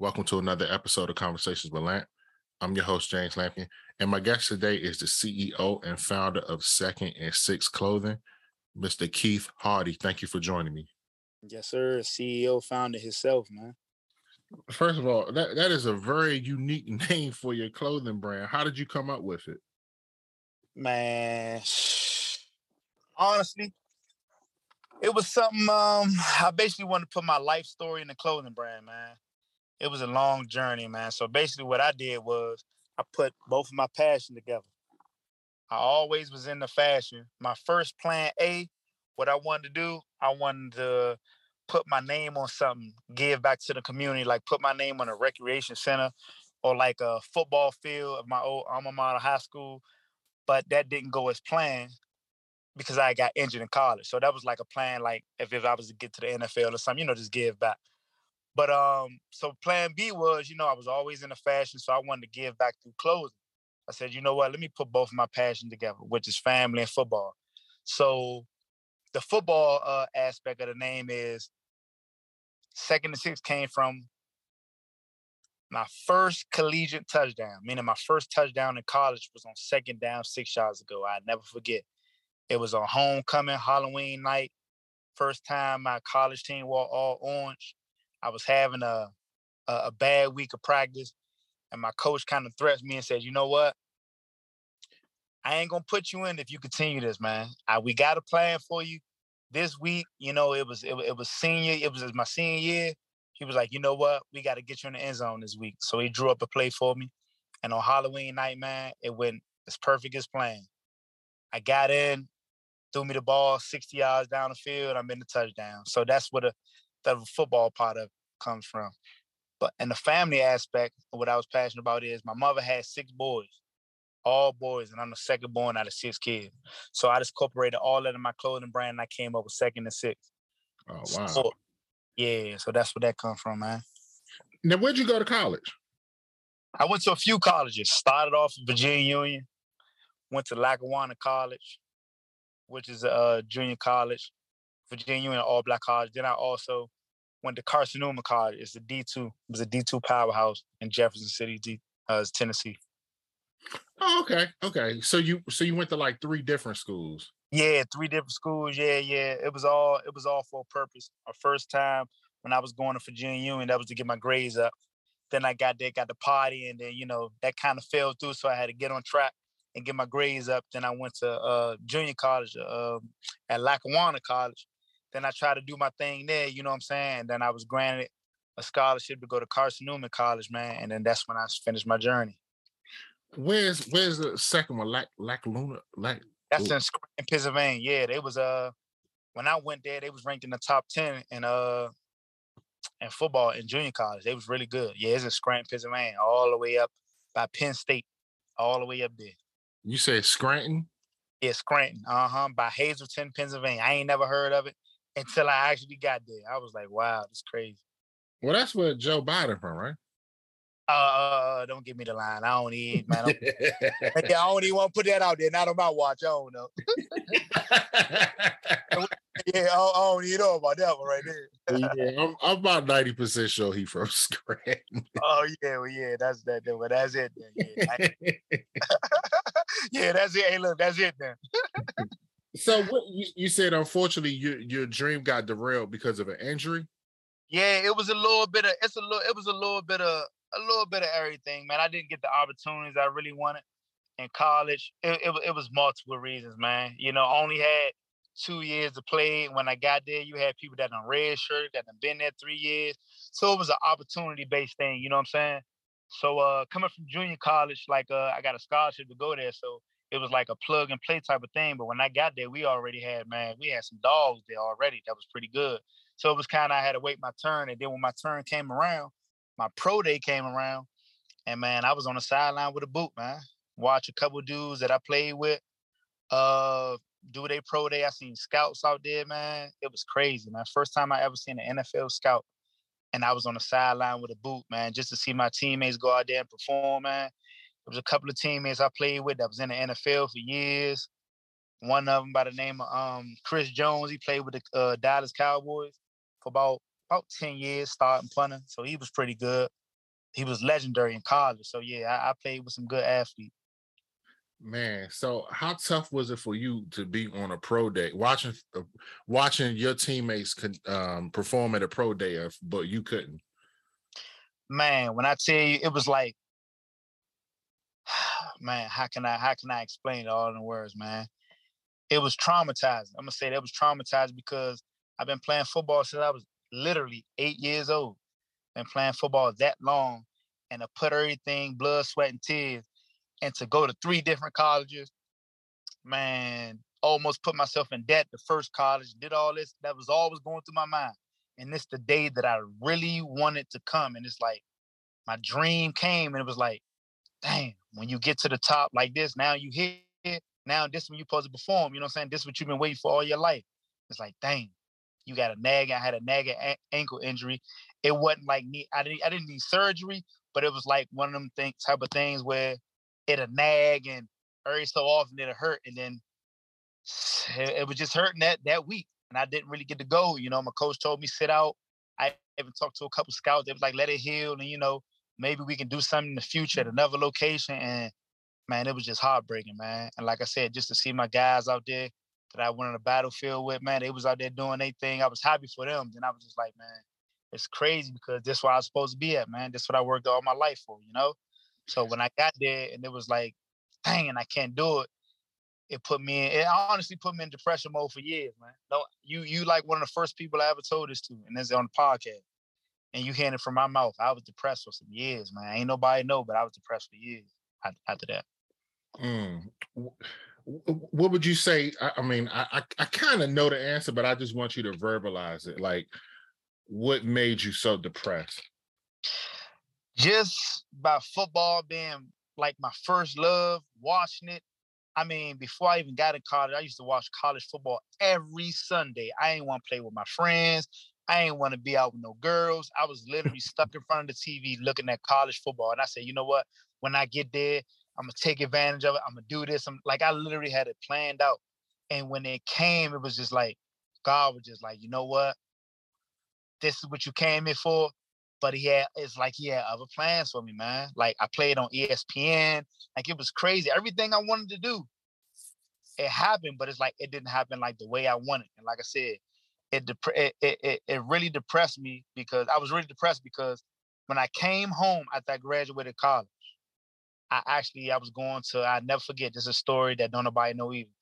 Welcome to another episode of Conversations with Lamp. I'm your host, James Lampion, and my guest today is the CEO and founder of Second and Sixth Clothing, Mr. Keith Hardy. Thank you for joining me. Yes, sir. CEO, founder himself, man. First of all, that, that is a very unique name for your clothing brand. How did you come up with it? Man, honestly, it was something um I basically wanted to put my life story in the clothing brand, man it was a long journey, man. So basically, what I did was I put both of my passion together. I always was in the fashion. My first plan A, what I wanted to do, I wanted to put my name on something, give back to the community, like put my name on a recreation center or like a football field of my old alma mater high school. But that didn't go as planned because I got injured in college. So that was like a plan, like if, if I was to get to the NFL or something, you know, just give back. But um, so plan B was, you know, I was always in the fashion, so I wanted to give back through clothing. I said, you know what, let me put both of my passion together, which is family and football. So the football uh, aspect of the name is second and six came from my first collegiate touchdown, meaning my first touchdown in college was on second down six yards ago. I never forget. It was on homecoming, Halloween night. First time my college team wore all orange. I was having a, a, a bad week of practice, and my coach kind of threatened me and said, "You know what? I ain't gonna put you in if you continue this, man. I, we got a plan for you this week. You know, it was it, it was senior. It was my senior year. He was like, you know what? We got to get you in the end zone this week. So he drew up a play for me, and on Halloween night, man, it went as perfect as planned. I got in, threw me the ball 60 yards down the field. I'm in the touchdown. So that's what a the football part of comes from. But in the family aspect, what I was passionate about is my mother had six boys, all boys, and I'm the second born out of six kids. So I just incorporated all that in my clothing brand and I came up with second and six. Oh wow. So, yeah, so that's where that comes from, man. Now where'd you go to college? I went to a few colleges. Started off at Virginia Union, went to Lackawanna College, which is a uh, junior college. Virginia Union All Black College. Then I also went to Carson-Newman College. It's a D two. It was a D two powerhouse in Jefferson City, D, uh, Tennessee. Oh, okay, okay. So you so you went to like three different schools. Yeah, three different schools. Yeah, yeah. It was all it was all for a purpose. Our first time when I was going to Virginia Union, that was to get my grades up. Then I got there, got the party, and then you know that kind of fell through. So I had to get on track and get my grades up. Then I went to uh, junior college uh, at Lackawanna College, then I tried to do my thing there, you know what I'm saying? Then I was granted a scholarship to go to Carson-Newman College, man. And then that's when I finished my journey. Where's where's the second one? Lac Lac Luna Lac. That's in, Scranton, Pennsylvania. Yeah, they was uh when I went there, they was ranked in the top ten in uh in football in junior college. They was really good. Yeah, it's in Scranton, Pennsylvania, all the way up by Penn State, all the way up there. You said Scranton? Yeah, Scranton. Uh huh. By Hazleton, Pennsylvania. I ain't never heard of it until I actually got there. I was like, wow, this crazy. Well, that's where Joe Biden from, right? Uh, uh, uh, don't give me the line. I don't need, man. I don't, I don't even want to put that out there. Not on my watch. I don't know. yeah, I, I, don't even know about that one right there. yeah, I'm, I'm about ninety percent sure he from Scranton. oh yeah, well yeah, that's that. Then, but that's it. Then. Yeah, yeah, that's it. Hey, look, that's it then. So what you, you said unfortunately your your dream got derailed because of an injury? Yeah, it was a little bit of it's a little it was a little bit of a little bit of everything, man. I didn't get the opportunities I really wanted in college. It, it, it was multiple reasons, man. You know, only had two years to play. When I got there, you had people that on red shirt that have been there three years. So it was an opportunity based thing, you know what I'm saying? So uh coming from junior college, like uh I got a scholarship to go there. So it was like a plug and play type of thing. But when I got there, we already had man, we had some dogs there already. That was pretty good. So it was kind of I had to wait my turn, and then when my turn came around, my pro day came around, and man, I was on the sideline with a boot, man. Watch a couple dudes that I played with, uh, do their pro day. I seen scouts out there, man. It was crazy, man. First time I ever seen an NFL scout, and I was on the sideline with a boot, man, just to see my teammates go out there and perform, man. There was a couple of teammates I played with that was in the NFL for years. One of them by the name of um, Chris Jones. He played with the uh, Dallas Cowboys for about about ten years, starting punting. So he was pretty good. he was legendary in college. So yeah, I, I played with some good athletes. Man, so how tough was it for you to be on a pro day, watching uh, watching your teammates um, perform at a pro day, but you couldn't? Man, when I tell you, it was like, man, how can I how can I explain it all in words, man? It was traumatizing. I'm gonna say that was traumatized because I've been playing football since I was literally eight years old. Been playing football that long, and to put everything, blood, sweat, and tears and to go to three different colleges, man, almost put myself in debt the first college, did all this. That was always going through my mind. And this the day that I really wanted to come. And it's like my dream came and it was like, damn, when you get to the top like this, now you hit it. Now this is when you're supposed to perform. You know what I'm saying? This is what you've been waiting for all your life. It's like, dang, you got a nag. I had a nagging a- ankle injury. It wasn't like me. I didn't. I didn't need surgery, but it was like one of them thing, type of things where it'll nag and every so often it'll hurt. And then it, it was just hurting that that week. And I didn't really get to go. You know, my coach told me sit out. I even talked to a couple scouts. They was like, let it heal. And, you know, maybe we can do something in the future at mm-hmm. another location. And man, it was just heartbreaking, man. And like I said, just to see my guys out there that I went on the battlefield with, man, they was out there doing their thing. I was happy for them. Then I was just like, man, it's crazy because this is where I was supposed to be at, man. This is what I worked all my life for, you know? So when I got there and it was like, dang, I can't do it, it put me in, it honestly put me in depression mode for years, man. No, you you like one of the first people I ever told this to, and this on the podcast. And you hearing it from my mouth. I was depressed for some years, man. Ain't nobody know, but I was depressed for years after that. Mm. What would you say? I, I mean, I, I, I kind of know the answer, but I just want you to verbalize it. Like, what made you so depressed? just by football being like my first love, watching it. I mean, before I even got in college, I used to watch college football every Sunday. I ain't want to play with my friends. I ain't want to be out with no girls. I was literally stuck in front of the TV looking at college football. And I said, you know what? When I get there, I'm gonna take advantage of it. I'm gonna do this. I'm like I literally had it planned out. And when it came, it was just like God was just like, you know what? This is what you came here for but he had it's like he had other plans for me, man. Like I played on ESPN, like it was crazy. Everything I wanted to do, it happened, but it's like it didn't happen like the way I wanted. And like I said, it dep- it, it it really depressed me because I was really depressed because when I came home after I graduated college, I actually I was going to I never forget. This is a story that don't nobody know even.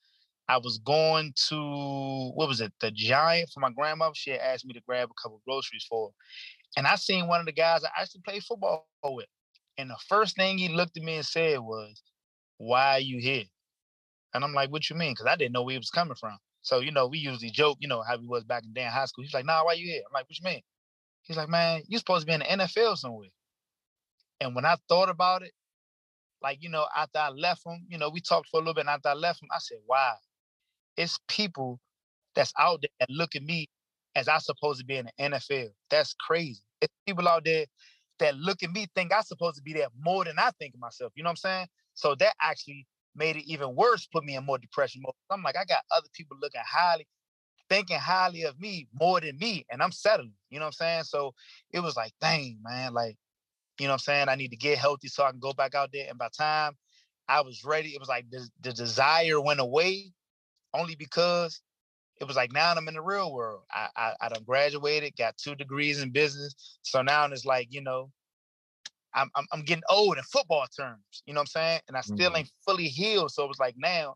I was going to what was it? The Giant for my grandmother. She had asked me to grab a couple groceries for, and I seen one of the guys I actually played football with. And the first thing he looked at me and said was, Why are you here? And I'm like, What you mean? Because I didn't know where he was coming from. So, you know, we usually joke, you know, how he was back in Dan high school. He's like, Nah, why you here? I'm like, What you mean? He's like, Man, you supposed to be in the NFL somewhere. And when I thought about it, like, you know, after I left him, you know, we talked for a little bit. And after I left him, I said, Wow, it's people that's out there that look at me as I supposed to be in the NFL. That's crazy. It's people out there that look at me think I'm supposed to be there more than I think of myself. You know what I'm saying? So that actually made it even worse, put me in more depression mode. I'm like, I got other people looking highly, thinking highly of me more than me, and I'm settling. You know what I'm saying? So it was like, dang, man, like, you know what I'm saying? I need to get healthy so I can go back out there. And by time I was ready, it was like the, the desire went away only because it was like now I'm in the real world. I, I I done graduated, got two degrees in business. So now it's like, you know, I'm, I'm, I'm getting old in football terms. You know what I'm saying? And I still mm-hmm. ain't fully healed. So it was like now,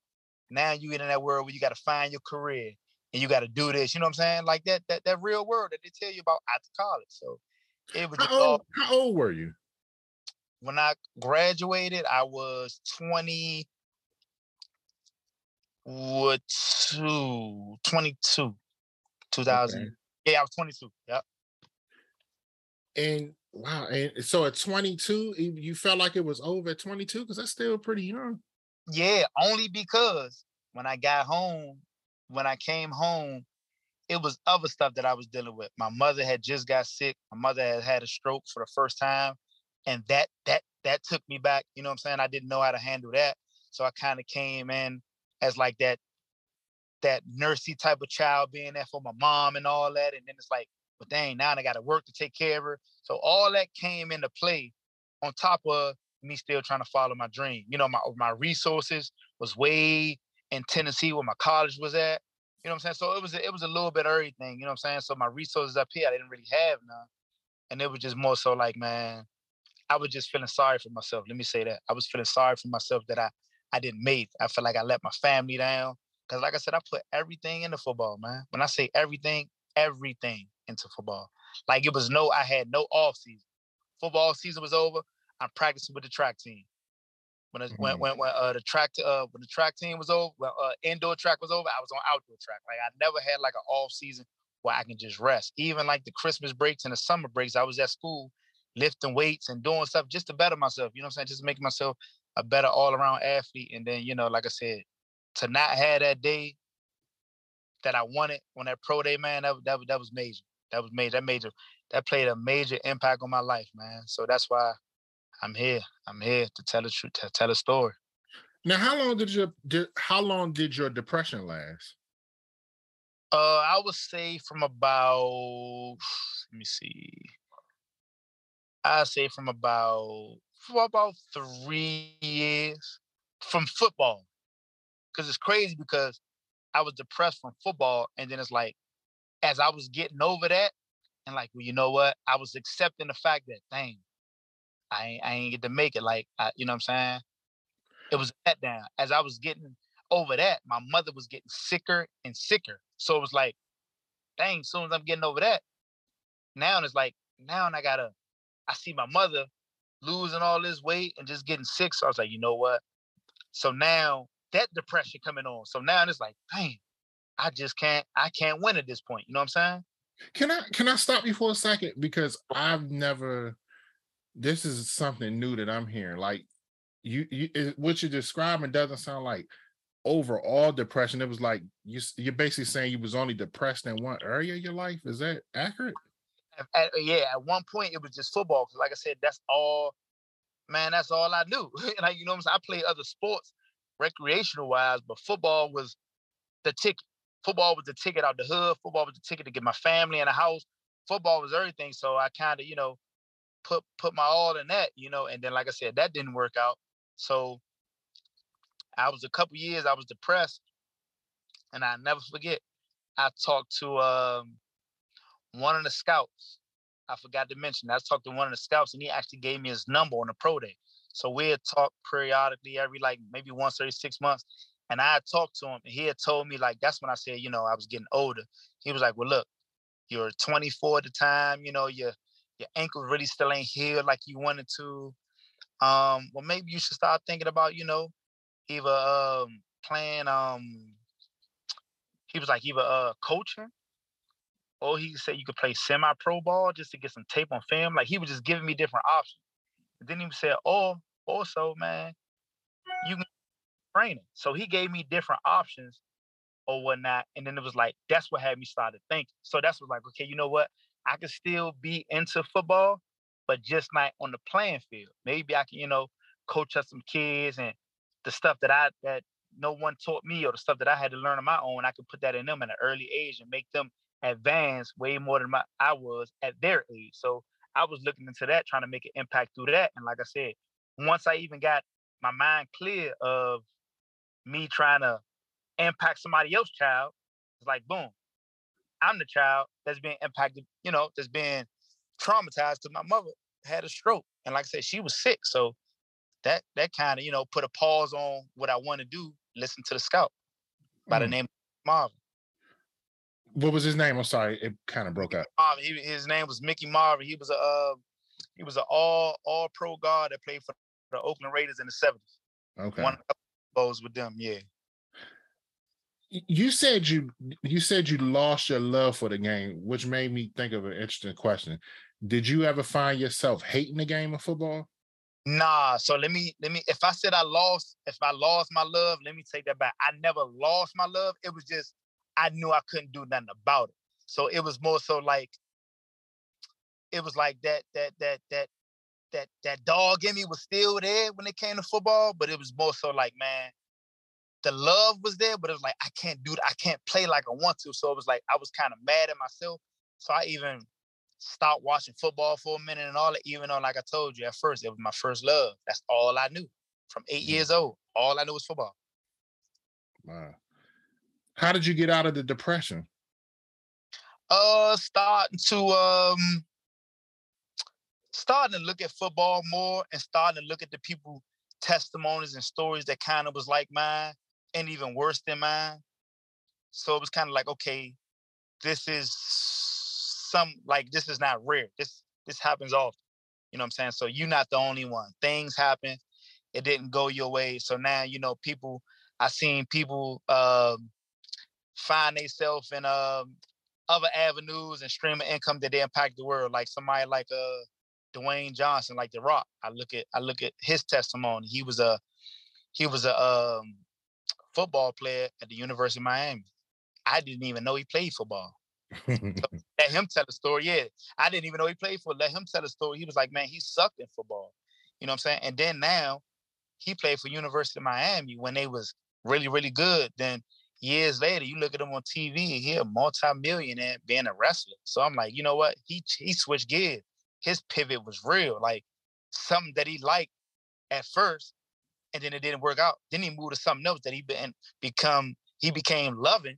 now you get in that world where you got to find your career and you got to do this. You know what I'm saying? Like that that that real world that they tell you about after college. So it was how old, all, how old were you? When I graduated, I was 20, what two, 22, 2000. Okay. Yeah, I was 22. Yep. And wow, and so at 22, you felt like it was over at 22 because that's still pretty young. Yeah, only because when I got home, when I came home, it was other stuff that I was dealing with. My mother had just got sick. My mother had had a stroke for the first time, and that that that took me back. You know what I'm saying? I didn't know how to handle that, so I kind of came in as like that that nursey type of child being there for my mom and all that. And then it's like, but dang, now I got to work to take care of her. So all that came into play on top of me still trying to follow my dream. You know, my my resources was way in Tennessee where my college was at. You know what I'm saying? So it was it was a little bit of everything. You know what I'm saying? So my resources up here, I didn't really have none, and it was just more so like, man, I was just feeling sorry for myself. Let me say that I was feeling sorry for myself that I I didn't make. I felt like I let my family down because, like I said, I put everything into football, man. When I say everything, everything into football. Like it was no, I had no off season. Football season was over. I'm practicing with the track team. When it, mm-hmm. when when, when uh, the track uh, when the track team was over, when uh, indoor track was over, I was on outdoor track. Like I never had like an off season where I can just rest. Even like the Christmas breaks and the summer breaks, I was at school lifting weights and doing stuff just to better myself. You know what I'm saying? Just making myself a better all around athlete. And then you know, like I said, to not have that day that I wanted on that pro day, man, that that that was major. That was major. That major. That played a major impact on my life, man. So that's why I'm here. I'm here to tell the truth, to tell a story. Now, how long did your did, how long did your depression last? Uh, I would say from about let me see. I say from about for about three years from football, because it's crazy because I was depressed from football, and then it's like as I was getting over that, and like, well, you know what? I was accepting the fact that, dang, I ain't, I ain't get to make it. Like, I, you know what I'm saying? It was that down. As I was getting over that, my mother was getting sicker and sicker. So it was like, dang, soon as I'm getting over that, now it's like, now I gotta, I see my mother losing all this weight and just getting sick. So I was like, you know what? So now that depression coming on. So now it's like, dang, I just can't, I can't win at this point. You know what I'm saying? Can I can I stop you for a second? Because I've never this is something new that I'm hearing. Like you, you what you're describing doesn't sound like overall depression. It was like you you're basically saying you was only depressed in one area of your life. Is that accurate? At, uh, yeah, at one point it was just football. Like I said, that's all. Man, that's all I knew. And like you know, what I'm saying? I played other sports, recreational wise, but football was the ticket. Football was the ticket out the hood. Football was the ticket to get my family in a house. Football was everything. So I kind of, you know, put put my all in that, you know, and then like I said, that didn't work out. So I was a couple years, I was depressed, and I never forget. I talked to um, one of the scouts. I forgot to mention. I talked to one of the scouts, and he actually gave me his number on the pro day. So we had talked periodically, every like maybe once every six months. And I had talked to him, and he had told me like that's when I said, you know, I was getting older. He was like, "Well, look, you're 24 at the time. You know, you're your ankle really still ain't healed like you wanted to, um, well, maybe you should start thinking about, you know, either um, playing. Um, he was like either uh, coaching, or he said you could play semi-pro ball just to get some tape on film. Like he was just giving me different options. Then he said, "Oh, oh also, man, you can train it." So he gave me different options or whatnot. And then it was like that's what had me started thinking. So that's what like, okay, you know what? I can still be into football, but just not on the playing field. Maybe I can, you know, coach up some kids and the stuff that I that no one taught me or the stuff that I had to learn on my own, I could put that in them at an early age and make them advance way more than my, I was at their age. So I was looking into that, trying to make an impact through that. And like I said, once I even got my mind clear of me trying to impact somebody else's child, it's like boom, I'm the child that's being impacted, you know, that's being traumatized because my mother had a stroke. And like I said, she was sick. So that that kind of, you know, put a pause on what I want to do, listen to the scout by mm. the name of Marvin. What was his name? I'm sorry, it kind of broke up. Marvin, he, his name was Mickey Marvin. He was a uh, he was an all all pro guard that played for the Oakland Raiders in the 70s. Okay. One of those with them, yeah you said you you said you lost your love for the game, which made me think of an interesting question. Did you ever find yourself hating the game of football? Nah. So let me let me. If I said I lost, if I lost my love, let me take that back. I never lost my love. It was just I knew I couldn't do nothing about it. So it was more so like it was like that that that that that that dog in me was still there when it came to football, but it was more so like man, the love was there, but it was like I can't do that. I can't play like I want to. So it was like I was kind of mad at myself. So I even stopped watching football for a minute and all that, even though, like I told you at first, it was my first love. That's all I knew from 8 mm. years old. All I knew was football. Wow. How did you get out of the depression? Uh, starting to um, starting to look at football more and starting to look at the people testimonies and stories that kind of was like mine and even worse than mine. So it was kind of like, okay, this is some like this is not rare. This this happens often. You know what I'm saying? So you're not the only one. Things happen. It didn't go your way. So now, you know, people I seen people um find themselves in um other avenues and stream of income that they impact the world. Like somebody like uh Dwayne Johnson, like The Rock. I look at I look at his testimony. He was a he was a um, football player at the University of Miami. I didn't even know he played football. Let him tell the story. Yeah, I didn't even know he played for. Let him tell the story. He was like, man, he sucked in football. You know what I'm saying? And then now he played for University of Miami when they was really really good. Then years later, you look at him on TV, he a multi-millionaire being a wrestler. So I'm like, you know what? He he switched gears. His pivot was real, like something that he liked at first, and then it didn't work out. Then he moved to something else that he been become he became loving.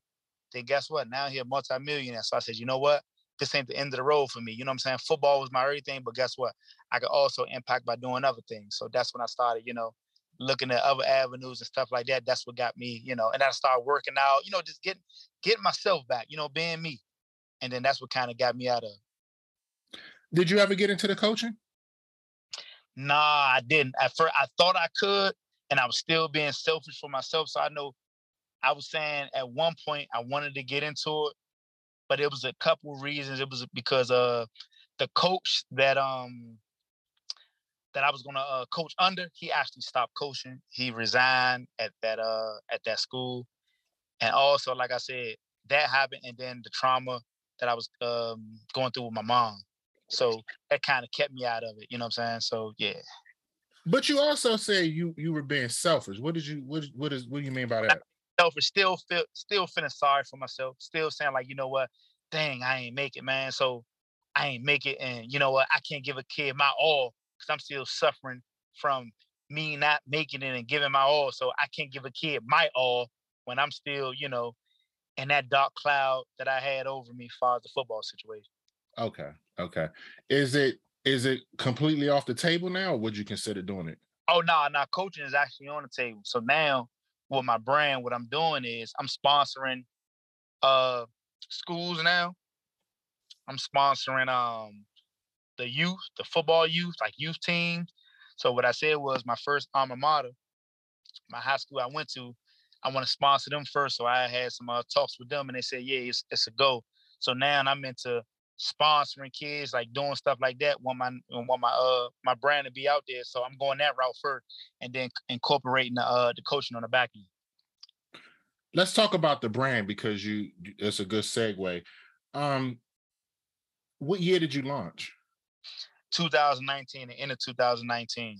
Then guess what? Now he a multi-millionaire. So I said, you know what? This ain't the end of the road for me. You know what I'm saying? Football was my everything, but guess what? I could also impact by doing other things. So that's when I started, you know, looking at other avenues and stuff like that. That's what got me, you know, and I started working out, you know, just getting getting myself back, you know, being me. And then that's what kind of got me out of Did you ever get into the coaching? Nah, I didn't. At first, I thought I could, and I was still being selfish for myself. So I know I was saying at one point I wanted to get into it, but it was a couple reasons. It was because uh the coach that um that I was gonna uh, coach under, he actually stopped coaching. He resigned at that uh at that school, and also like I said, that happened, and then the trauma that I was um going through with my mom. So that kind of kept me out of it. You know what I'm saying? So yeah. But you also say you you were being selfish. What did you what what is what do you mean by that? selfish, still feel still feeling sorry for myself, still saying like, you know what, dang, I ain't make it, man. So I ain't make it, and you know what, I can't give a kid my all because I'm still suffering from me not making it and giving my all. So I can't give a kid my all when I'm still, you know, in that dark cloud that I had over me as far as the football situation. Okay. Okay. Is it is it completely off the table now, or would you consider doing it? Oh no, nah, no, nah, coaching is actually on the table. So now with my brand, what I'm doing is I'm sponsoring uh schools now. I'm sponsoring um the youth, the football youth, like youth teams. So what I said was my first alma mater, my high school I went to, I want to sponsor them first. So I had some uh, talks with them, and they said, "Yeah, it's, it's a go." So now I'm into sponsoring kids, like doing stuff like that. Want my want my uh my brand to be out there. So I'm going that route first, and then incorporating the uh the coaching on the back end. Let's talk about the brand because you it's a good segue. Um, what year did you launch? 2019, the end of 2019.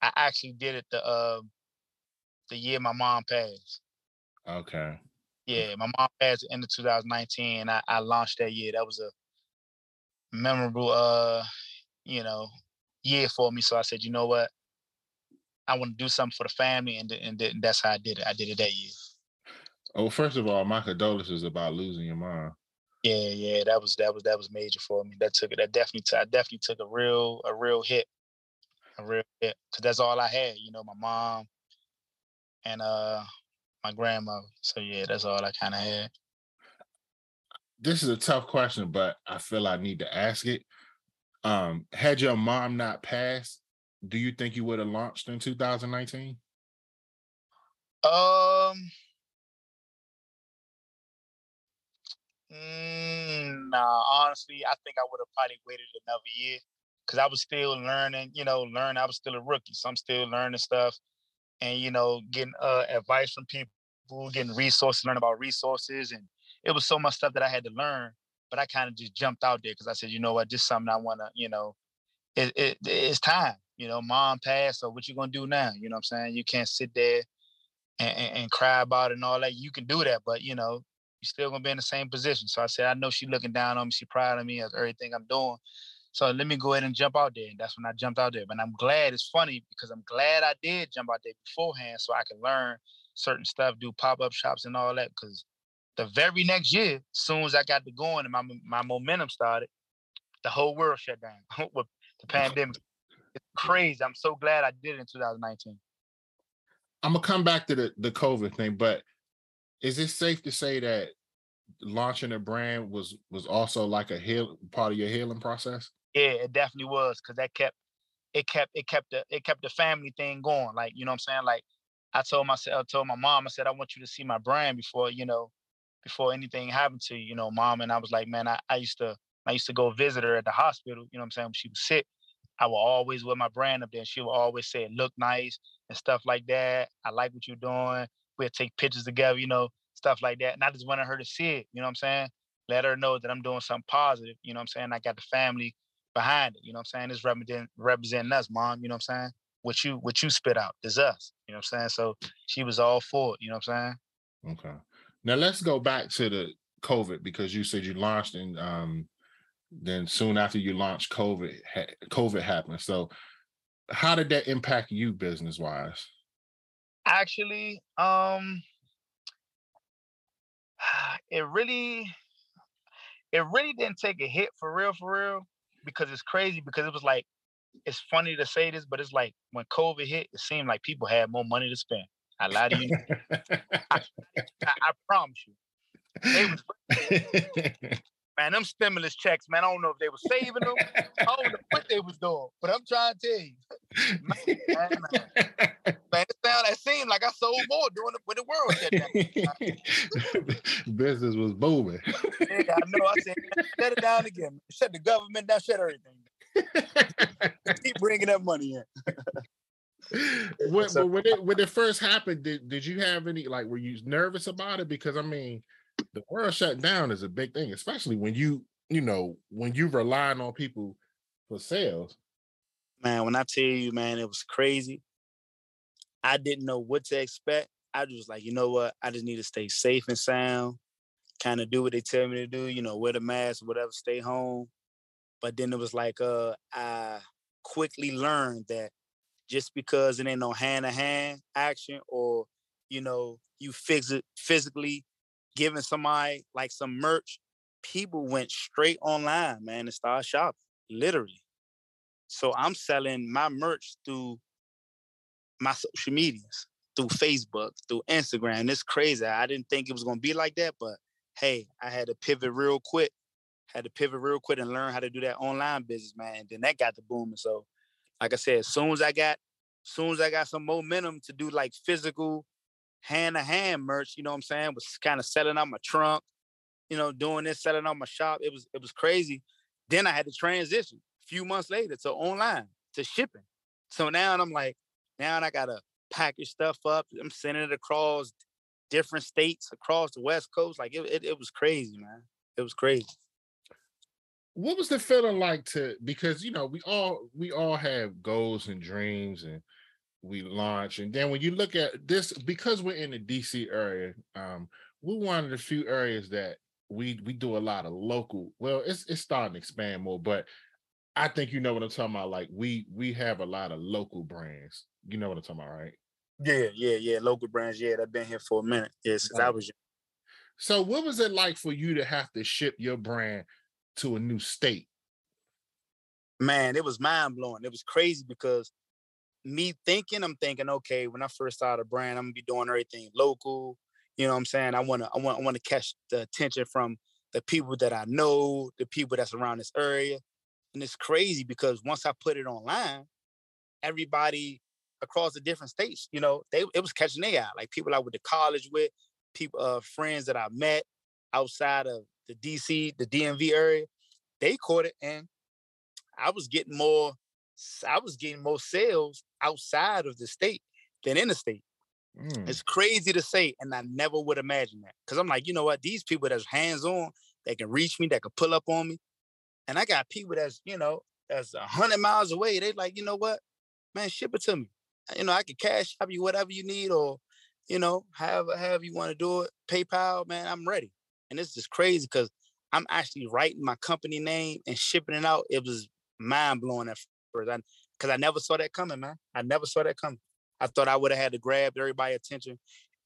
I actually did it the uh the year my mom passed. Okay. Yeah, my mom passed at the end of 2019. I, I launched that year. That was a memorable uh, you know, year for me. So I said, you know what? I want to do something for the family, and and, and that's how I did it. I did it that year. Oh, first of all, my condolences about losing your mom. Yeah, yeah, that was that was that was major for me. That took it. That definitely, t- I definitely took a real a real hit, a real hit, because that's all I had. You know, my mom and uh my grandmother. So yeah, that's all I kind of had. This is a tough question, but I feel I need to ask it. Um, had your mom not passed, do you think you would have launched in 2019? Um, mm, nah, honestly, I think I would have probably waited another year because I was still learning, you know, learn. I was still a rookie, so I'm still learning stuff and, you know, getting uh, advice from people, getting resources, learn about resources. And it was so much stuff that I had to learn, but I kind of just jumped out there because I said, you know what, just something I want to, you know, it, it, it's time. You know, mom passed, so what you gonna do now? You know what I'm saying? You can't sit there and, and, and, cry about it and all that. You can do that, but you know, you still gonna be in the same position. So I said, I know she looking down on me, she proud of me as everything I'm doing. So let me go ahead and jump out there. And that's when I jumped out there. But I'm glad it's funny because I'm glad I did jump out there beforehand so I can learn certain stuff, do pop-up shops and all that. Cause the very next year, as soon as I got to going and my my momentum started, the whole world shut down with the pandemic. It's crazy. I'm so glad I did it in 2019. I'm gonna come back to the the COVID thing, but is it safe to say that launching a brand was was also like a heal part of your healing process? Yeah, it definitely was because that kept it kept it kept the it kept the family thing going. Like you know what I'm saying. Like I told myself, I told my mom, I said I want you to see my brand before you know before anything happened to you, you know, mom. And I was like, man, I, I used to I used to go visit her at the hospital. You know what I'm saying? When she was sick, I will always wear my brand up there. And She will always say look nice and stuff like that. I like what you're doing. We'll take pictures together, you know, stuff like that. And I just wanted her to see it, you know what I'm saying? Let her know that I'm doing something positive, you know what I'm saying? I got the family behind it, you know what I'm saying? It's representing representing us, mom, you know what I'm saying? What you what you spit out is us, you know what I'm saying? So she was all for it, you know what I'm saying? Okay. Now let's go back to the COVID because you said you launched and um then soon after you launched COVID, COVID happened. So, how did that impact you business wise? Actually, um, it really, it really didn't take a hit for real, for real, because it's crazy. Because it was like, it's funny to say this, but it's like when COVID hit, it seemed like people had more money to spend. I lie to you. I, I, I, promise you. They was, Man, them stimulus checks, man, I don't know if they were saving them. I don't know what they was doing, but I'm trying to tell you. Man, man, man. man it, sound, it seemed like I sold more during the, when the world. Business was booming. yeah, I know. I said, shut it down again. Shut the government down, shut everything. Keep bringing that money in. when, when it when it first happened, did, did you have any like were you nervous about it? Because I mean, the world shut down is a big thing, especially when you, you know, when you relying on people for sales. Man, when I tell you, man, it was crazy. I didn't know what to expect. I was like, you know what? I just need to stay safe and sound, kind of do what they tell me to do, you know, wear the mask, whatever, stay home. But then it was like, uh, I quickly learned that just because it ain't no hand to hand action or, you know, you fix it physically giving somebody like some merch, people went straight online, man, and started shopping, literally. So I'm selling my merch through my social medias, through Facebook, through Instagram. It's crazy. I didn't think it was gonna be like that, but hey, I had to pivot real quick. Had to pivot real quick and learn how to do that online business, man. And then that got the booming. So, like I said, as soon as I got, as soon as I got some momentum to do like physical hand to hand merch, you know what I'm saying? Was kind of selling out my trunk, you know, doing this, selling out my shop. It was it was crazy. Then I had to transition a few months later to online, to shipping. So now I'm like, now I gotta package stuff up. I'm sending it across different states across the West Coast. Like it, it, it was crazy, man. It was crazy. What was the feeling like to because you know we all we all have goals and dreams and we launch. And then when you look at this, because we're in the DC area, um, we're one of the few areas that we we do a lot of local. Well, it's it's starting to expand more, but I think you know what I'm talking about. Like we we have a lot of local brands. You know what I'm talking about, right? Yeah, yeah, yeah. Local brands. Yeah, they've been here for a minute. Yeah, since right. I was. So, what was it like for you to have to ship your brand to a new state? Man, it was mind blowing. It was crazy because me thinking, I'm thinking, okay, when I first started a brand, I'm gonna be doing everything local. You know what I'm saying? I wanna I want I wanna catch the attention from the people that I know, the people that's around this area. And it's crazy because once I put it online, everybody across the different states, you know, they it was catching their eye. Like people I went to college with, people uh friends that I met outside of the DC, the DMV area, they caught it and I was getting more I was getting more sales outside of the state than in the state. Mm. It's crazy to say, and I never would imagine that. Cause I'm like, you know what? These people that's hands on, that can reach me, that can pull up on me. And I got people that's, you know, that's a hundred miles away. They like, you know what? Man, ship it to me. You know, I can cash up you whatever you need, or, you know, however, however you want to do it. PayPal, man, I'm ready. and it's just crazy because I'm actually writing my company name and shipping it out. It was mind blowing at first, because I, never saw that coming, man. I never saw that coming. I thought I would have had to grab everybody' attention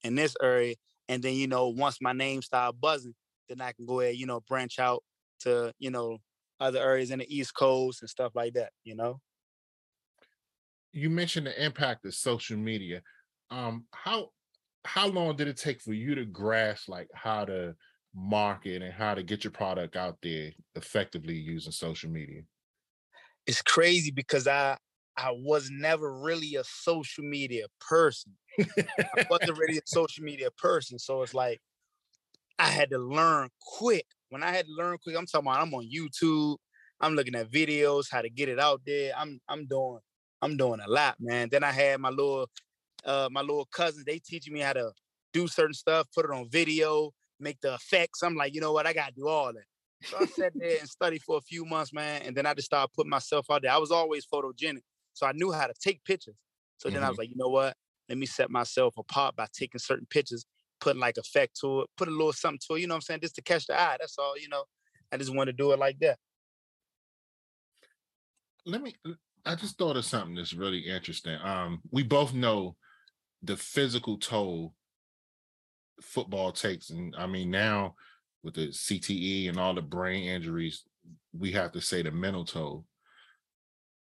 in this area, and then you know, once my name started buzzing, then I can go ahead, you know, branch out to you know other areas in the East Coast and stuff like that. You know. You mentioned the impact of social media. Um, how how long did it take for you to grasp like how to market and how to get your product out there effectively using social media? It's crazy because I I was never really a social media person. I wasn't really a social media person. So it's like I had to learn quick. When I had to learn quick, I'm talking about I'm on YouTube. I'm looking at videos, how to get it out there. I'm I'm doing I'm doing a lot, man. Then I had my little uh my little cousins, they teaching me how to do certain stuff, put it on video, make the effects. I'm like, you know what, I gotta do all that. So I sat there and studied for a few months, man. And then I just started putting myself out there. I was always photogenic. So I knew how to take pictures. So then mm-hmm. I was like, you know what? Let me set myself apart by taking certain pictures, putting like effect to it, put a little something to it, you know what I'm saying? Just to catch the eye. That's all, you know. I just want to do it like that. Let me I just thought of something that's really interesting. Um, we both know the physical toll football takes. And I mean, now with the CTE and all the brain injuries, we have to say the mental toll.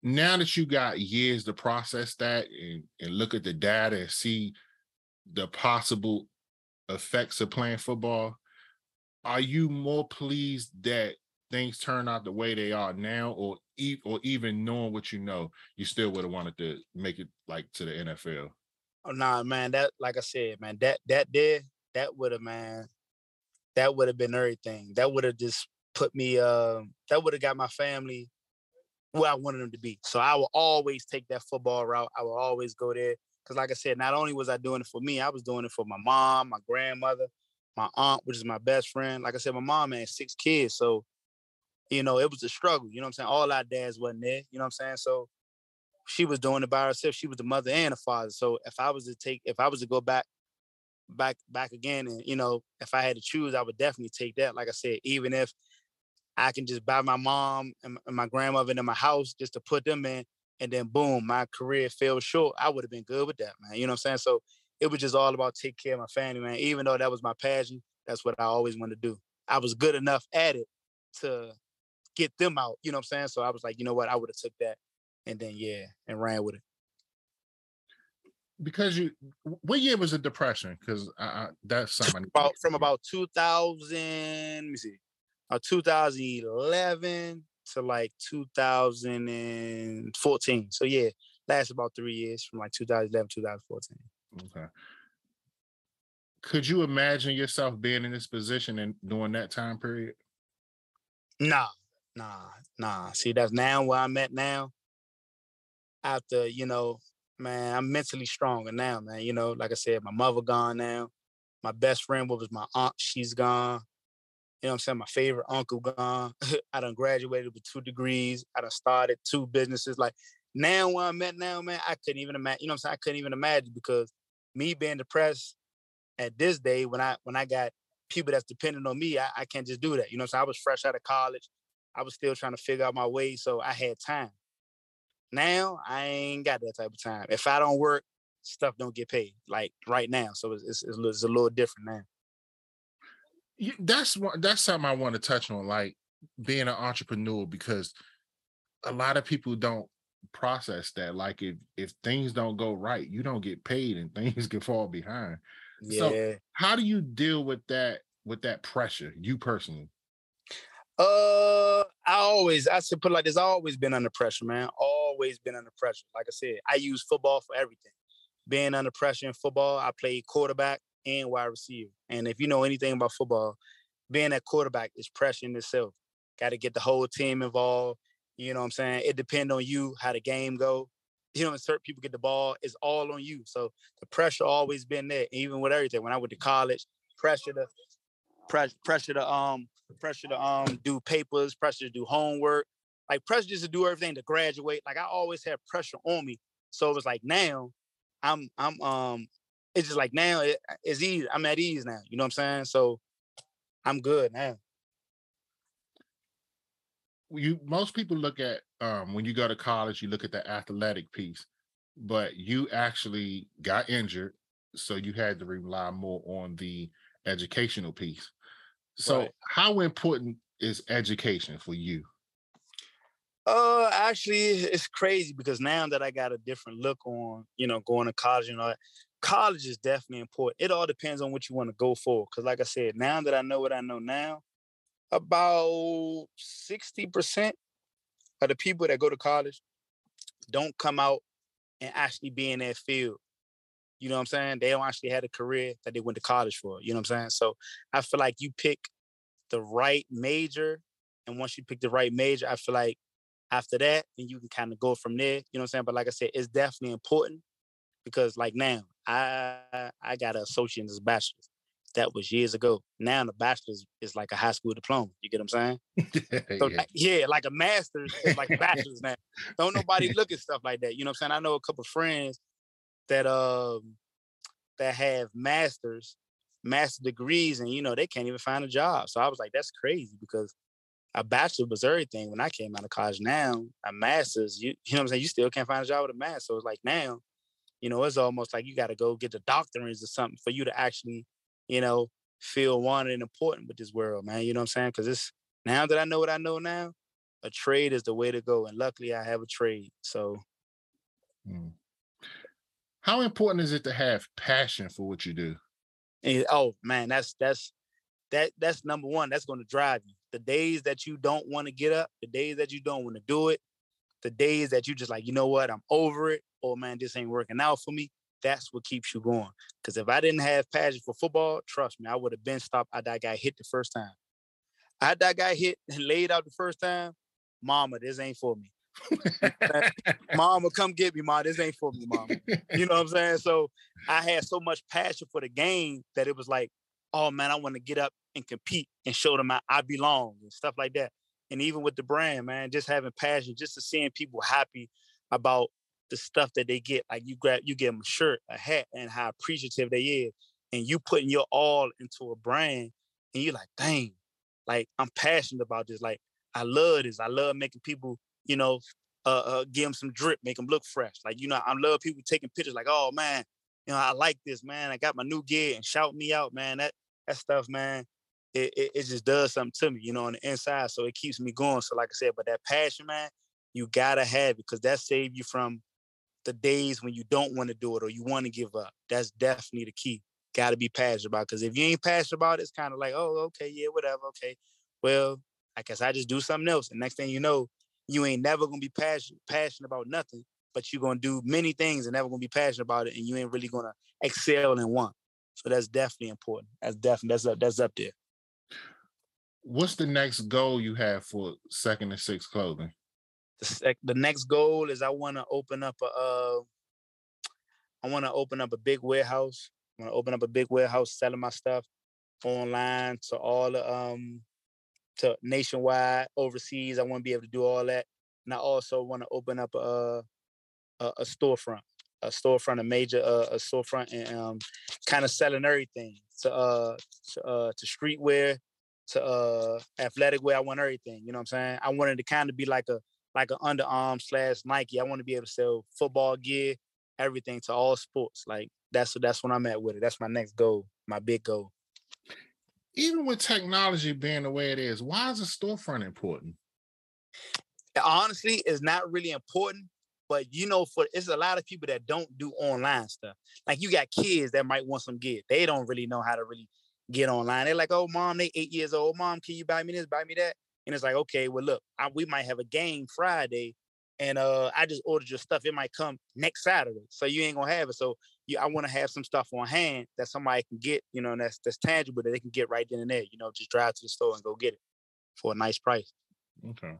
Now that you got years to process that and, and look at the data and see the possible effects of playing football, are you more pleased that things turn out the way they are now, or e- or even knowing what you know, you still would have wanted to make it like to the NFL? Oh nah, man. That like I said, man, that that there, that would have, man, that would have been everything. That would have just put me. Uh, that would have got my family where I wanted them to be. So I will always take that football route. I will always go there because, like I said, not only was I doing it for me, I was doing it for my mom, my grandmother, my aunt, which is my best friend. Like I said, my mom had six kids, so you know it was a struggle. You know what I'm saying? All our dads wasn't there. You know what I'm saying? So she was doing it by herself. She was the mother and the father. So if I was to take, if I was to go back, back, back again, and you know, if I had to choose, I would definitely take that. Like I said, even if I can just buy my mom and my grandmother in my house just to put them in, and then boom, my career fell short. I would have been good with that, man. You know what I'm saying? So it was just all about take care of my family, man. Even though that was my passion, that's what I always wanted to do. I was good enough at it to get them out. You know what I'm saying? So I was like, you know what? I would have took that and then yeah, and ran with it. Because you, what year was the depression? Because that's something about from about 2000. Let me see, uh, 2011 to like 2014. So yeah, last about three years from like 2011 2014. Okay. Could you imagine yourself being in this position and during that time period? Nah, nah, nah. See, that's now where I'm at now after, you know, man, I'm mentally stronger now, man. You know, like I said, my mother gone now. My best friend was my aunt, she's gone. You know what I'm saying? My favorite uncle gone. I done graduated with two degrees. I done started two businesses. Like now where I'm at now, man, I couldn't even imagine, you know what I'm saying? I couldn't even imagine because me being depressed at this day when I when I got people that's dependent on me, I, I can't just do that. You know I'm saying? I was fresh out of college. I was still trying to figure out my way. So I had time. Now I ain't got that type of time. If I don't work, stuff don't get paid. Like right now, so it's it's, it's a little different now. That's one. That's something I want to touch on, like being an entrepreneur, because a lot of people don't process that. Like if if things don't go right, you don't get paid, and things can fall behind. Yeah. So how do you deal with that with that pressure, you personally? Uh, I always, I should put like this. I always been under pressure, man. Always been under pressure. Like I said, I use football for everything. Being under pressure in football, I played quarterback and wide receiver. And if you know anything about football, being that quarterback is pressure in itself. Got to get the whole team involved. You know what I'm saying? It depends on you how the game go. You know, certain people get the ball, it's all on you. So the pressure always been there, even with everything. When I went to college, pressure to pressure, pressure to um pressure to um do papers, pressure to do homework, like pressure just to do everything to graduate. Like I always had pressure on me. So it was like now I'm I'm um it's just like now it, it's easy. I'm at ease now. You know what I'm saying? So I'm good now. You most people look at um, when you go to college, you look at the athletic piece, but you actually got injured, so you had to rely more on the educational piece. So, right. how important is education for you? Uh, actually, it's crazy because now that I got a different look on, you know, going to college and all that, college is definitely important. It all depends on what you want to go for. Because, like I said, now that I know what I know now, about sixty percent of the people that go to college don't come out and actually be in that field. You know what I'm saying? They don't actually have a career that they went to college for. You know what I'm saying? So I feel like you pick the right major, and once you pick the right major, I feel like after that, then you can kind of go from there. You know what I'm saying? But like I said, it's definitely important because like now, I I got an associate's bachelor's. That was years ago. Now the bachelor's is like a high school diploma. You get what I'm saying? so yeah. Like, yeah, like a master's is like a bachelor's now. Don't nobody look at stuff like that. You know what I'm saying? I know a couple friends that um that have masters, master degrees, and you know, they can't even find a job. So I was like, that's crazy because a bachelor was everything when I came out of college. Now a master's, you, you know what I'm saying? You still can't find a job with a master. So it's like now, you know, it's almost like you got to go get the doctorates or something for you to actually, you know, feel wanted and important with this world, man. You know what I'm saying? Because it's now that I know what I know now, a trade is the way to go. And luckily I have a trade. So hmm. how important is it to have passion for what you do? And, oh man, that's that's that that's number one. That's going to drive you the days that you don't want to get up, the days that you don't want to do it, the days that you just like, you know what, I'm over it, or man, this ain't working out for me. That's what keeps you going. Because if I didn't have passion for football, trust me, I would have been stopped. I that guy hit the first time. I that guy hit and laid out the first time. Mama, this ain't for me. mama, come get me, mom. This ain't for me, mama. You know what I'm saying? So I had so much passion for the game that it was like, oh man, I want to get up and compete and show them I, I belong and stuff like that. And even with the brand, man, just having passion, just to seeing people happy about the stuff that they get. Like you grab, you get them a shirt, a hat, and how appreciative they is, and you putting your all into a brand, and you're like, dang, like I'm passionate about this. Like I love this. I love making people, you know, uh, uh give them some drip, make them look fresh. Like you know, I love people taking pictures. Like, oh man, you know, I like this, man. I got my new gear and shout me out, man. That that stuff, man, it, it, it just does something to me, you know, on the inside. So it keeps me going. So like I said, but that passion, man, you gotta have it because that saves you from the days when you don't want to do it or you want to give up. That's definitely the key. Got to be passionate about. Because if you ain't passionate about it, it's kind of like, oh, okay, yeah, whatever, okay. Well, I guess I just do something else. And next thing you know, you ain't never gonna be passionate passionate about nothing, but you're gonna do many things and never gonna be passionate about it, and you ain't really gonna excel in one. So that's definitely important. That's definitely that's up that's up there. What's the next goal you have for second and sixth clothing? The, sec- the next goal is I want to open up a uh, I want to open up a big warehouse. I want to open up a big warehouse selling my stuff online to all the um to nationwide, overseas. I want to be able to do all that, and I also want to open up a a, a storefront a storefront, a major uh, a storefront, and um, kind of selling everything to uh to, uh, to streetwear, to uh athletic wear. I want everything. You know what I'm saying? I wanted to kind of be like a like an Under Armour slash Nike. I want to be able to sell football gear, everything to all sports. Like that's that's what I'm at with it. That's my next goal, my big goal. Even with technology being the way it is, why is a storefront important? Honestly, it's not really important but you know, for it's a lot of people that don't do online stuff. Like you got kids that might want some gear. They don't really know how to really get online. They're like, "Oh, mom, they eight years old. Mom, can you buy me this? Buy me that?" And it's like, okay, well, look, I, we might have a game Friday, and uh, I just ordered your stuff. It might come next Saturday, so you ain't gonna have it. So you, I want to have some stuff on hand that somebody can get, you know, that's that's tangible that they can get right then and there. You know, just drive to the store and go get it for a nice price. Okay,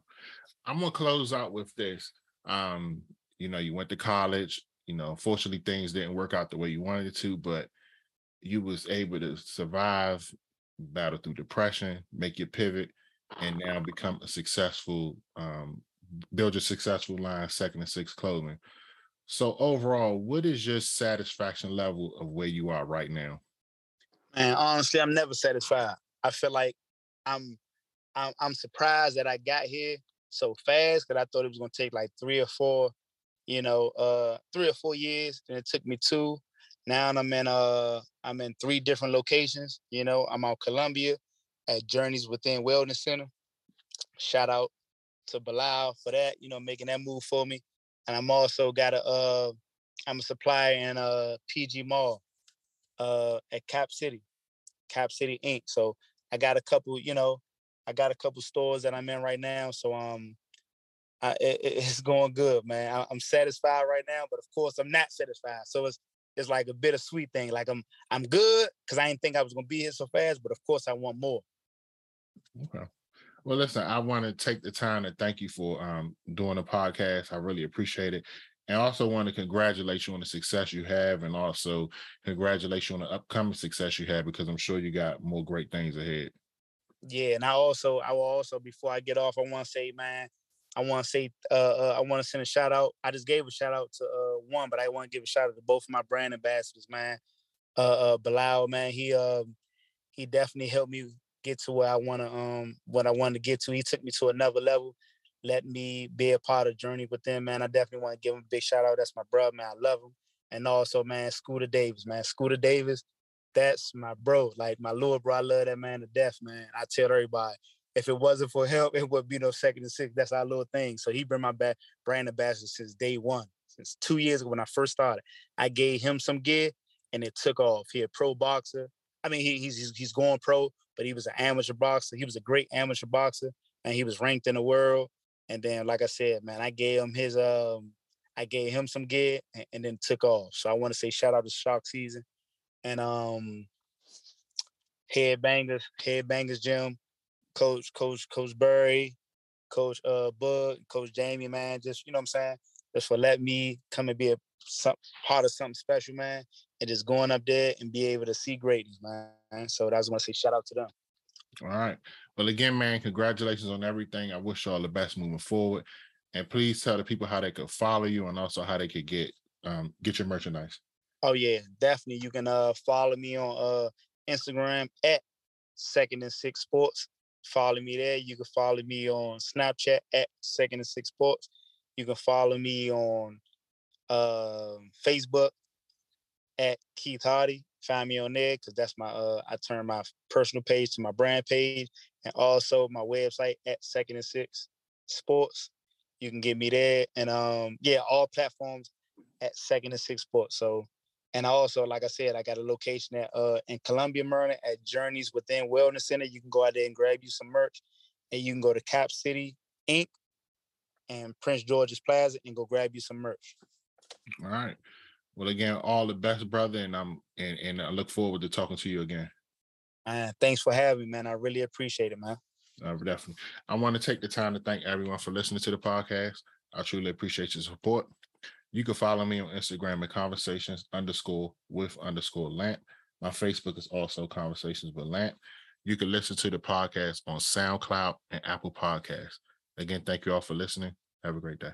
I'm gonna close out with this. Um, you know, you went to college, you know, unfortunately things didn't work out the way you wanted it to, but you was able to survive, battle through depression, make your pivot, and now become a successful, um, build your successful line, second and sixth clothing. So overall, what is your satisfaction level of where you are right now? Man, honestly, I'm never satisfied. I feel like I'm I'm I'm surprised that I got here so fast because I thought it was gonna take like three or four, you know, uh three or four years. And it took me two. Now I'm in uh I'm in three different locations. You know, I'm out Columbia at Journeys Within Wellness Center. Shout out to Bilal for that, you know, making that move for me. And I'm also got a uh I'm a supplier in uh PG Mall uh at Cap City, Cap City Inc. So I got a couple, you know, I got a couple stores that I'm in right now. So um I, it, it's going good, man. I, I'm satisfied right now, but of course I'm not satisfied. So it's it's like a bittersweet thing. Like I'm I'm good because I didn't think I was gonna be here so fast, but of course I want more. Okay. Well, listen, I want to take the time to thank you for um, doing the podcast. I really appreciate it. And also want to congratulate you on the success you have and also congratulate you on the upcoming success you have because I'm sure you got more great things ahead. Yeah, and I also I will also before I get off, I want to say, man, I want to say uh, uh I want to send a shout out. I just gave a shout out to uh one, but I want to give a shout out to both of my brand ambassadors, man. Uh uh Bilal, man, he um he definitely helped me get to where I want to um what I wanted to get to. He took me to another level, let me be a part of journey with them, man. I definitely want to give him a big shout out. That's my brother, man. I love him. And also, man, Scooter Davis, man. Scooter Davis, that's my bro. Like my little bro, I love that man to death, man. I tell everybody, if it wasn't for him, it would be no second and six. That's our little thing. So he been my back brand ambassador since day one, since two years ago when I first started. I gave him some gear and it took off. He a pro boxer. I mean, he, he's he's going pro, but he was an amateur boxer. He was a great amateur boxer, and he was ranked in the world. And then, like I said, man, I gave him his um, I gave him some gear, and, and then took off. So I want to say shout out to Shock Season, and um, Headbangers, Headbangers Gym, Coach Coach Coach Burry, Coach uh Bud, Coach Jamie, man, just you know what I'm saying, just for letting me come and be a some, part of something special, man, and just going up there and be able to see greatness, man. So that's want to say shout out to them. All right. Well, again, man, congratulations on everything. I wish you all the best moving forward. And please tell the people how they could follow you and also how they could get um, get your merchandise. Oh yeah, definitely. You can uh follow me on uh Instagram at Second and Six Sports. Follow me there. You can follow me on Snapchat at Second and Six Sports. You can follow me on uh, Facebook at Keith Hardy. Find me on there because that's my uh I turn my personal page to my brand page and also my website at Second and Six Sports. You can get me there and um yeah, all platforms at Second and Six Sports. So and also, like I said, I got a location at uh in Columbia, Maryland at Journeys Within Wellness Center. You can go out there and grab you some merch, and you can go to Cap City Inc. and Prince George's Plaza and go grab you some merch. All right. Well, again, all the best, brother, and I'm and, and I look forward to talking to you again. Uh, thanks for having me, man. I really appreciate it, man. Uh, definitely. I want to take the time to thank everyone for listening to the podcast. I truly appreciate your support. You can follow me on Instagram at conversations underscore with underscore lamp. My Facebook is also conversations with lamp. You can listen to the podcast on SoundCloud and Apple Podcasts. Again, thank you all for listening. Have a great day.